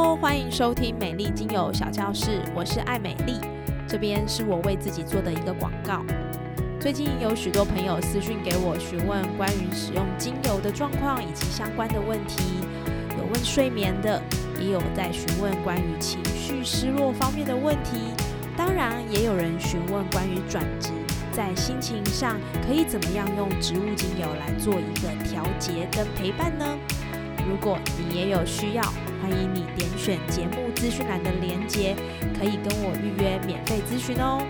欢迎收听美丽精油小教室，我是爱美丽。这边是我为自己做的一个广告。最近有许多朋友私讯给我询问关于使用精油的状况以及相关的问题，有问睡眠的，也有在询问关于情绪失落方面的问题。当然，也有人询问关于转职，在心情上可以怎么样用植物精油来做一个调节跟陪伴呢？如果你也有需要，欢迎你点选节目资讯栏的连接，可以跟我预约免费咨询哦。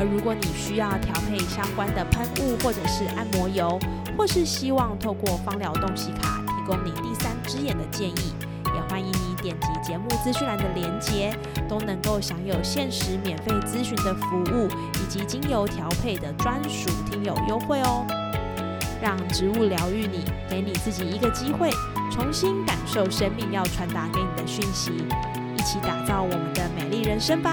而如果你需要调配相关的喷雾或者是按摩油，或是希望透过芳疗洞悉卡提供你第三只眼的建议，也欢迎你点击节目资讯栏的连接，都能够享有限时免费咨询的服务，以及精油调配的专属听友优惠哦。让植物疗愈你，给你自己一个机会。重新感受生命要传达给你的讯息，一起打造我们的美丽人生吧！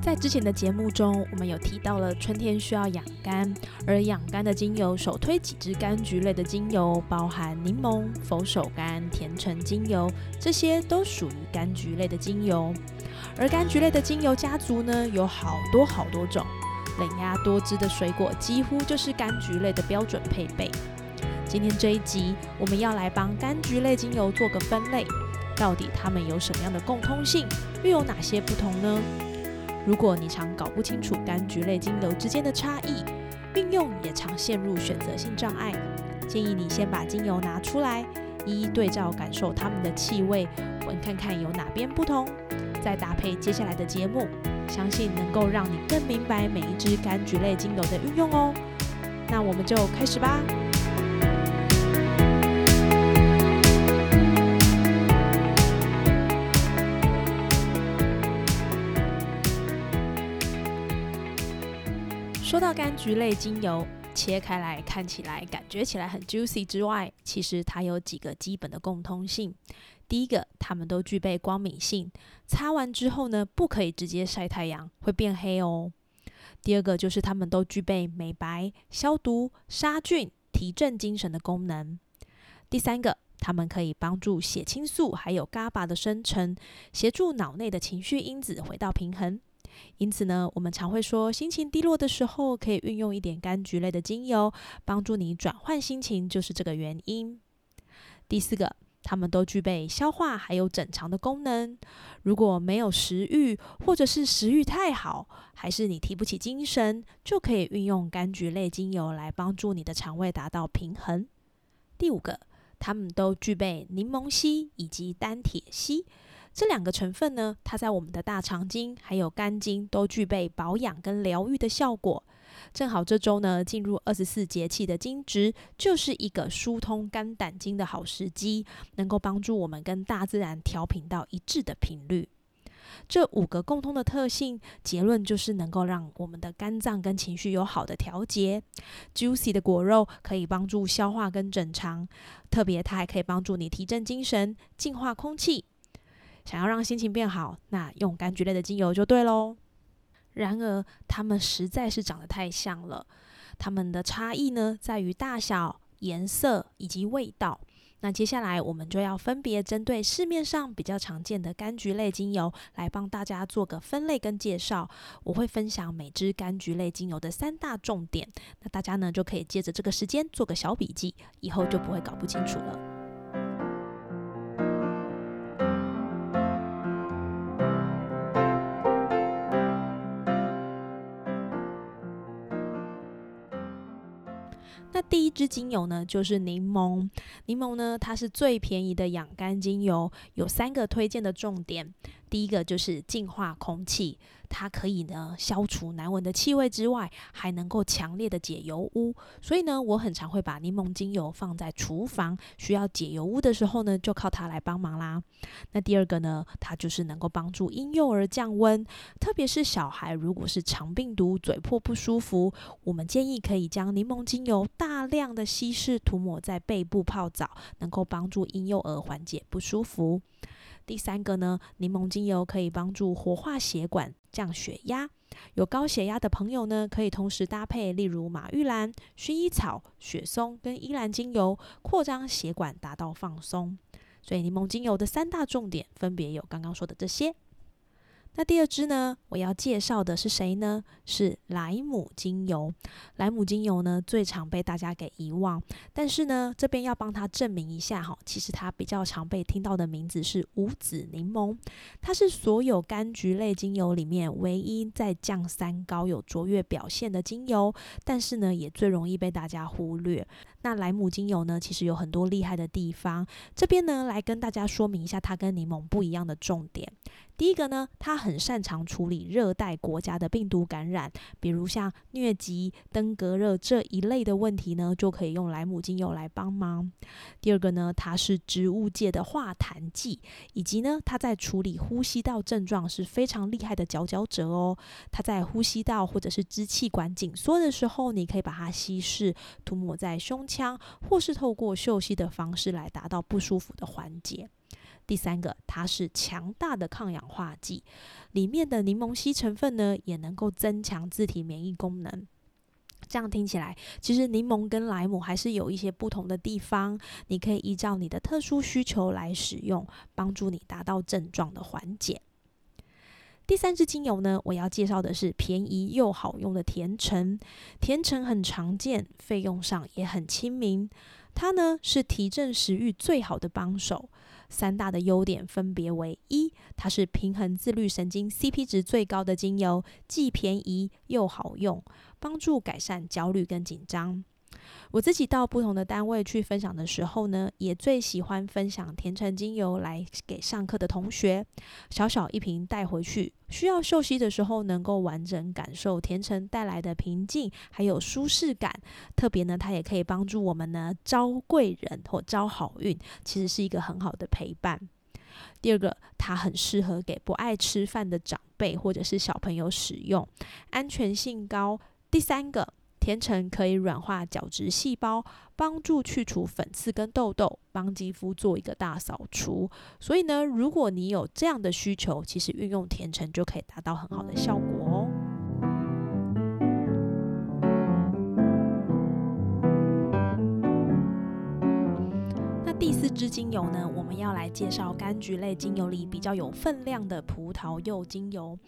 在之前的节目中，我们有提到了春天需要养肝，而养肝的精油首推几支柑橘类的精油，包含柠檬、佛手柑、甜橙精油，这些都属于柑橘类的精油。而柑橘类的精油家族呢，有好多好多种，冷压多汁的水果几乎就是柑橘类的标准配备。今天这一集，我们要来帮柑橘类精油做个分类，到底它们有什么样的共通性，又有哪些不同呢？如果你常搞不清楚柑橘类精油之间的差异，运用也常陷入选择性障碍，建议你先把精油拿出来，一一对照感受它们的气味，闻看看有哪边不同。再搭配接下来的节目，相信能够让你更明白每一支柑橘类精油的运用哦。那我们就开始吧。说到柑橘类精油，切开来看起来、感觉起来很 juicy 之外，其实它有几个基本的共通性。第一个，它们都具备光敏性，擦完之后呢，不可以直接晒太阳，会变黑哦。第二个就是它们都具备美白、消毒、杀菌、提振精神的功能。第三个，它们可以帮助血清素还有 GABA 的生成，协助脑内的情绪因子回到平衡。因此呢，我们常会说，心情低落的时候，可以运用一点柑橘类的精油，帮助你转换心情，就是这个原因。第四个。它们都具备消化还有整肠的功能。如果没有食欲，或者是食欲太好，还是你提不起精神，就可以运用柑橘类精油来帮助你的肠胃达到平衡。第五个，它们都具备柠檬烯以及单铁烯这两个成分呢，它在我们的大肠经还有肝经都具备保养跟疗愈的效果。正好这周呢，进入二十四节气的惊蛰，就是一个疏通肝胆经的好时机，能够帮助我们跟大自然调频到一致的频率。这五个共通的特性，结论就是能够让我们的肝脏跟情绪有好的调节。Juicy 的果肉可以帮助消化跟整肠，特别它还可以帮助你提振精神、净化空气。想要让心情变好，那用柑橘类的精油就对喽。然而，它们实在是长得太像了。它们的差异呢，在于大小、颜色以及味道。那接下来，我们就要分别针对市面上比较常见的柑橘类精油，来帮大家做个分类跟介绍。我会分享每支柑橘类精油的三大重点，那大家呢就可以借着这个时间做个小笔记，以后就不会搞不清楚了。第一支精油呢，就是柠檬。柠檬呢，它是最便宜的养肝精油，有三个推荐的重点。第一个就是净化空气。它可以呢消除难闻的气味之外，还能够强烈的解油污。所以呢，我很常会把柠檬精油放在厨房，需要解油污的时候呢，就靠它来帮忙啦。那第二个呢，它就是能够帮助婴幼儿降温，特别是小孩如果是肠病毒、嘴破不舒服，我们建议可以将柠檬精油大量的稀释，涂抹在背部泡澡，能够帮助婴幼儿缓解不舒服。第三个呢，柠檬精油可以帮助活化血管、降血压。有高血压的朋友呢，可以同时搭配，例如马玉兰、薰衣草、雪松跟依兰精油，扩张血管，达到放松。所以，柠檬精油的三大重点分别有刚刚说的这些。那第二支呢，我要介绍的是谁呢？是莱姆精油。莱姆精油呢，最常被大家给遗忘，但是呢，这边要帮它证明一下哈，其实它比较常被听到的名字是无籽柠檬。它是所有柑橘类精油里面唯一在降三高有卓越表现的精油，但是呢，也最容易被大家忽略。那莱姆精油呢，其实有很多厉害的地方，这边呢，来跟大家说明一下它跟柠檬不一样的重点。第一个呢，它很擅长处理热带国家的病毒感染，比如像疟疾、登革热这一类的问题呢，就可以用莱姆精油来帮忙。第二个呢，它是植物界的化痰剂，以及呢，它在处理呼吸道症状是非常厉害的佼佼者哦。它在呼吸道或者是支气管紧缩的时候，你可以把它稀释，涂抹在胸腔，或是透过嗅吸的方式来达到不舒服的缓解。第三个，它是强大的抗氧化剂，里面的柠檬烯成分呢，也能够增强自体免疫功能。这样听起来，其实柠檬跟莱姆还是有一些不同的地方，你可以依照你的特殊需求来使用，帮助你达到症状的缓解。第三支精油呢，我要介绍的是便宜又好用的甜橙。甜橙很常见，费用上也很亲民，它呢是提振食欲最好的帮手。三大的优点分别为：一，它是平衡自律神经 CP 值最高的精油，既便宜又好用，帮助改善焦虑跟紧张。我自己到不同的单位去分享的时候呢，也最喜欢分享甜橙精油来给上课的同学，小小一瓶带回去，需要休息的时候能够完整感受甜橙带来的平静还有舒适感。特别呢，它也可以帮助我们呢招贵人或招好运，其实是一个很好的陪伴。第二个，它很适合给不爱吃饭的长辈或者是小朋友使用，安全性高。第三个。甜橙可以软化角质细胞，帮助去除粉刺跟痘痘，帮肌肤做一个大扫除。所以呢，如果你有这样的需求，其实运用甜橙就可以达到很好的效果哦。第四支精油呢，我们要来介绍柑橘类精油里比较有分量的葡萄柚精油。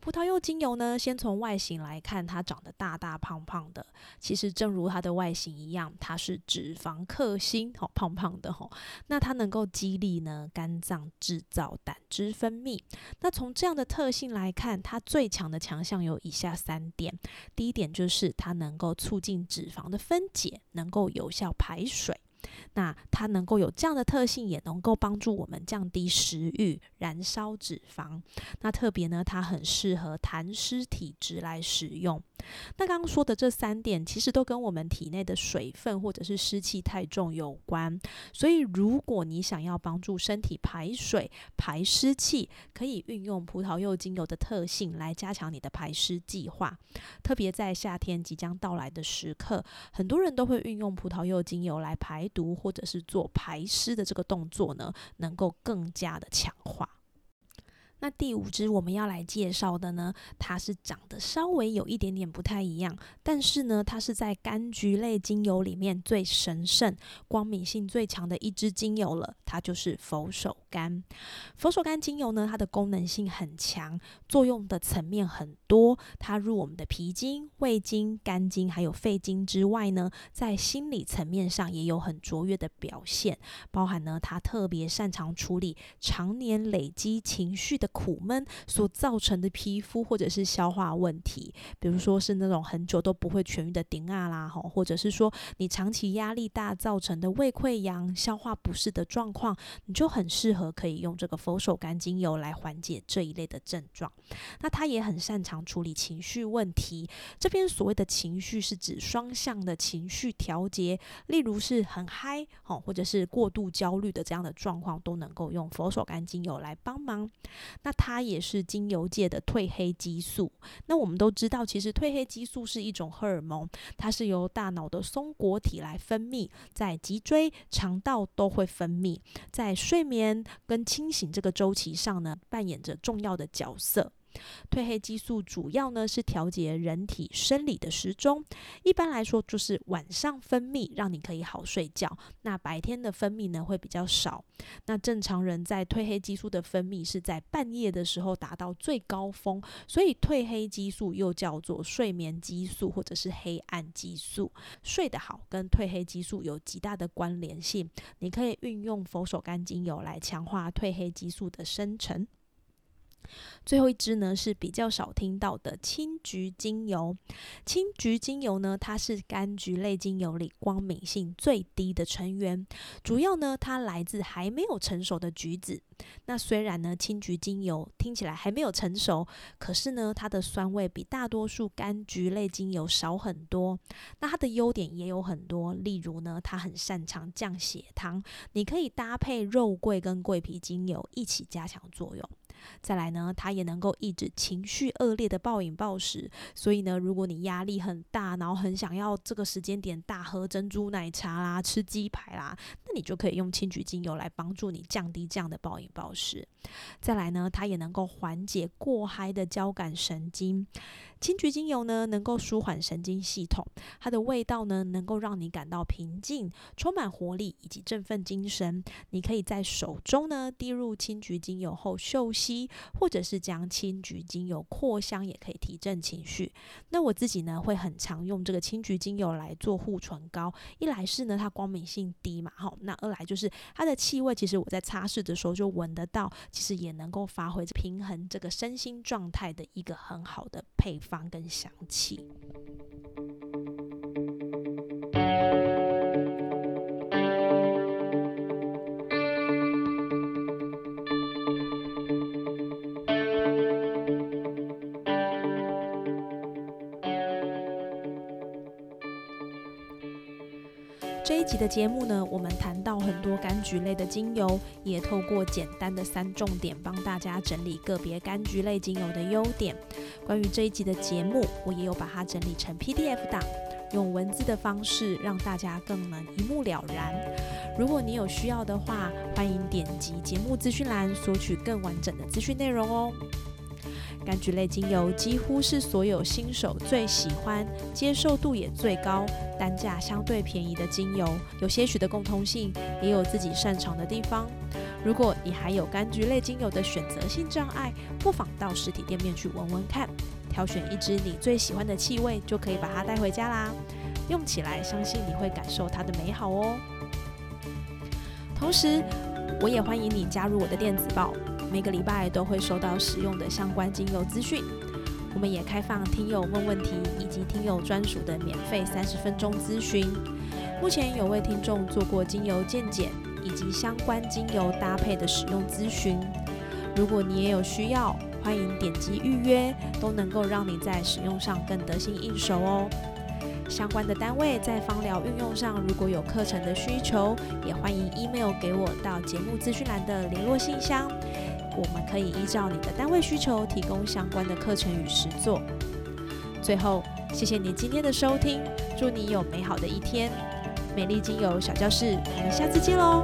葡萄柚精油呢，先从外形来看，它长得大大胖胖的。其实正如它的外形一样，它是脂肪克星，好胖胖的吼。那它能够激励呢肝脏制造胆汁分泌。那从这样的特性来看，它最强的强项有以下三点。第一点就是它能够促进脂肪的分解，能够有效排水。那它能够有这样的特性，也能够帮助我们降低食欲、燃烧脂肪。那特别呢，它很适合痰湿体质来使用。那刚刚说的这三点，其实都跟我们体内的水分或者是湿气太重有关。所以，如果你想要帮助身体排水、排湿气，可以运用葡萄柚精油的特性来加强你的排湿计划。特别在夏天即将到来的时刻，很多人都会运用葡萄柚精油来排毒或者是做排湿的这个动作呢，能够更加的强化。那第五支我们要来介绍的呢，它是长得稍微有一点点不太一样，但是呢，它是在柑橘类精油里面最神圣、光敏性最强的一支精油了，它就是佛手柑。佛手柑精油呢，它的功能性很强，作用的层面很多，它入我们的脾经、胃经、肝经还有肺经之外呢，在心理层面上也有很卓越的表现，包含呢，它特别擅长处理常年累积情绪的。苦闷所造成的皮肤或者是消化问题，比如说是那种很久都不会痊愈的顶啊啦，吼，或者是说你长期压力大造成的胃溃疡、消化不适的状况，你就很适合可以用这个佛手柑精油来缓解这一类的症状。那它也很擅长处理情绪问题，这边所谓的情绪是指双向的情绪调节，例如是很嗨，吼，或者是过度焦虑的这样的状况，都能够用佛手柑精油来帮忙。那它也是精油界的褪黑激素。那我们都知道，其实褪黑激素是一种荷尔蒙，它是由大脑的松果体来分泌，在脊椎、肠道都会分泌，在睡眠跟清醒这个周期上呢，扮演着重要的角色。褪黑激素主要呢是调节人体生理的时钟，一般来说就是晚上分泌，让你可以好睡觉。那白天的分泌呢会比较少。那正常人在褪黑激素的分泌是在半夜的时候达到最高峰，所以褪黑激素又叫做睡眠激素或者是黑暗激素。睡得好跟褪黑激素有极大的关联性，你可以运用佛手柑精油来强化褪黑激素的生成。最后一支呢是比较少听到的青桔精油。青桔精油呢，它是柑橘类精油里光敏性最低的成员。主要呢，它来自还没有成熟的橘子。那虽然呢，青桔精油听起来还没有成熟，可是呢，它的酸味比大多数柑橘类精油少很多。那它的优点也有很多，例如呢，它很擅长降血糖，你可以搭配肉桂跟桂皮精油一起加强作用。再来呢，它也能够抑制情绪恶劣的暴饮暴食。所以呢，如果你压力很大，然后很想要这个时间点大喝珍珠奶茶啦、吃鸡排啦，那你就可以用青桔精油来帮助你降低这样的暴饮暴食。再来呢，它也能够缓解过嗨的交感神经。青桔精油呢，能够舒缓神经系统，它的味道呢，能够让你感到平静、充满活力以及振奋精神。你可以在手中呢滴入青桔精油后嗅或者是将青桔精油扩香，也可以提振情绪。那我自己呢，会很常用这个青桔精油来做护唇膏，一来是呢它光敏性低嘛，哈，那二来就是它的气味，其实我在擦拭的时候就闻得到，其实也能够发挥平衡这个身心状态的一个很好的配。方跟香气。一集的节目呢，我们谈到很多柑橘类的精油，也透过简单的三重点，帮大家整理个别柑橘类精油的优点。关于这一集的节目，我也有把它整理成 PDF 档，用文字的方式让大家更能一目了然。如果你有需要的话，欢迎点击节目资讯栏索取更完整的资讯内容哦。柑橘类精油几乎是所有新手最喜欢、接受度也最高、单价相对便宜的精油，有些许的共通性，也有自己擅长的地方。如果你还有柑橘类精油的选择性障碍，不妨到实体店面去闻闻看，挑选一支你最喜欢的气味，就可以把它带回家啦。用起来，相信你会感受它的美好哦。同时，我也欢迎你加入我的电子报。每个礼拜都会收到使用的相关精油资讯，我们也开放听友问问题以及听友专属的免费三十分钟咨询。目前有位听众做过精油鉴检以及相关精油搭配的使用咨询，如果你也有需要，欢迎点击预约，都能够让你在使用上更得心应手哦。相关的单位在芳疗运用上如果有课程的需求，也欢迎 email 给我到节目资讯栏的联络信箱。我们可以依照你的单位需求提供相关的课程与实作。最后，谢谢你今天的收听，祝你有美好的一天。美丽精油小教室，我们下次见喽！